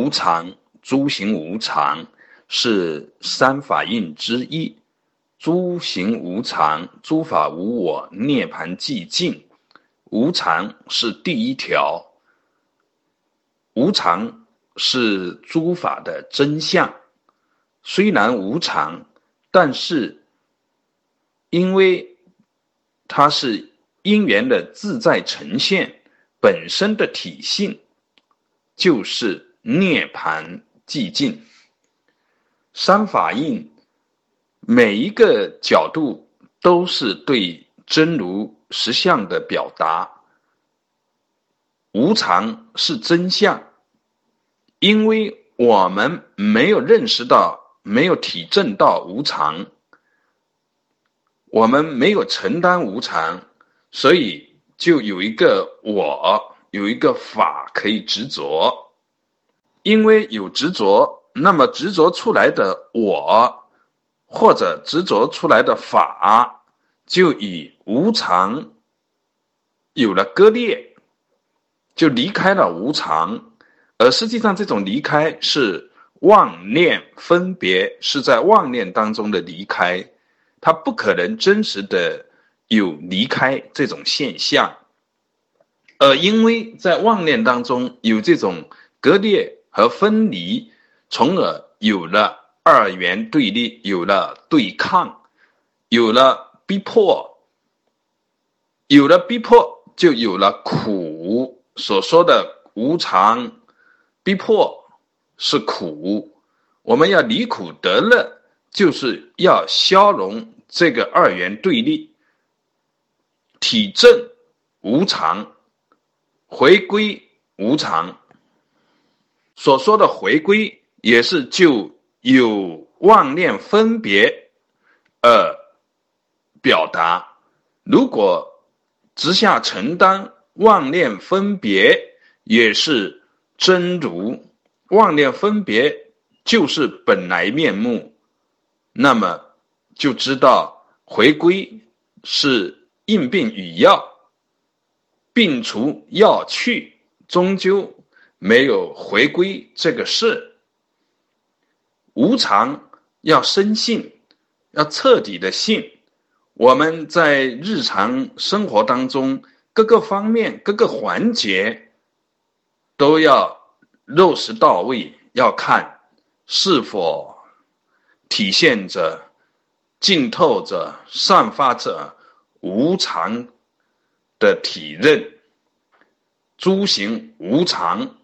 无常，诸行无常，是三法印之一。诸行无常，诸法无我，涅盘寂静。无常是第一条。无常是诸法的真相。虽然无常，但是因为它是因缘的自在呈现，本身的体性就是涅盘寂静。三法印每一个角度都是对真如实相的表达。无常是真相，因为我们没有认识到。没有体证到无常，我们没有承担无常，所以就有一个我，有一个法可以执着。因为有执着，那么执着出来的我，或者执着出来的法，就与无常有了割裂，就离开了无常。而实际上，这种离开是。妄念分别是在妄念当中的离开，它不可能真实的有离开这种现象，而因为在妄念当中有这种割裂和分离，从而有了二元对立，有了对抗，有了逼迫，有了逼迫就有了苦，所说的无常，逼迫。是苦，我们要离苦得乐，就是要消融这个二元对立，体证无常，回归无常。所说的回归，也是就有妄念分别而表达。如果直下承担妄念分别，也是真如。妄念分别就是本来面目，那么就知道回归是应病与药，病除药去，终究没有回归这个事。无常要深信，要彻底的信。我们在日常生活当中各个方面、各个环节都要。落实到位，要看是否体现着、浸透着、散发着无常的体认。诸行无常，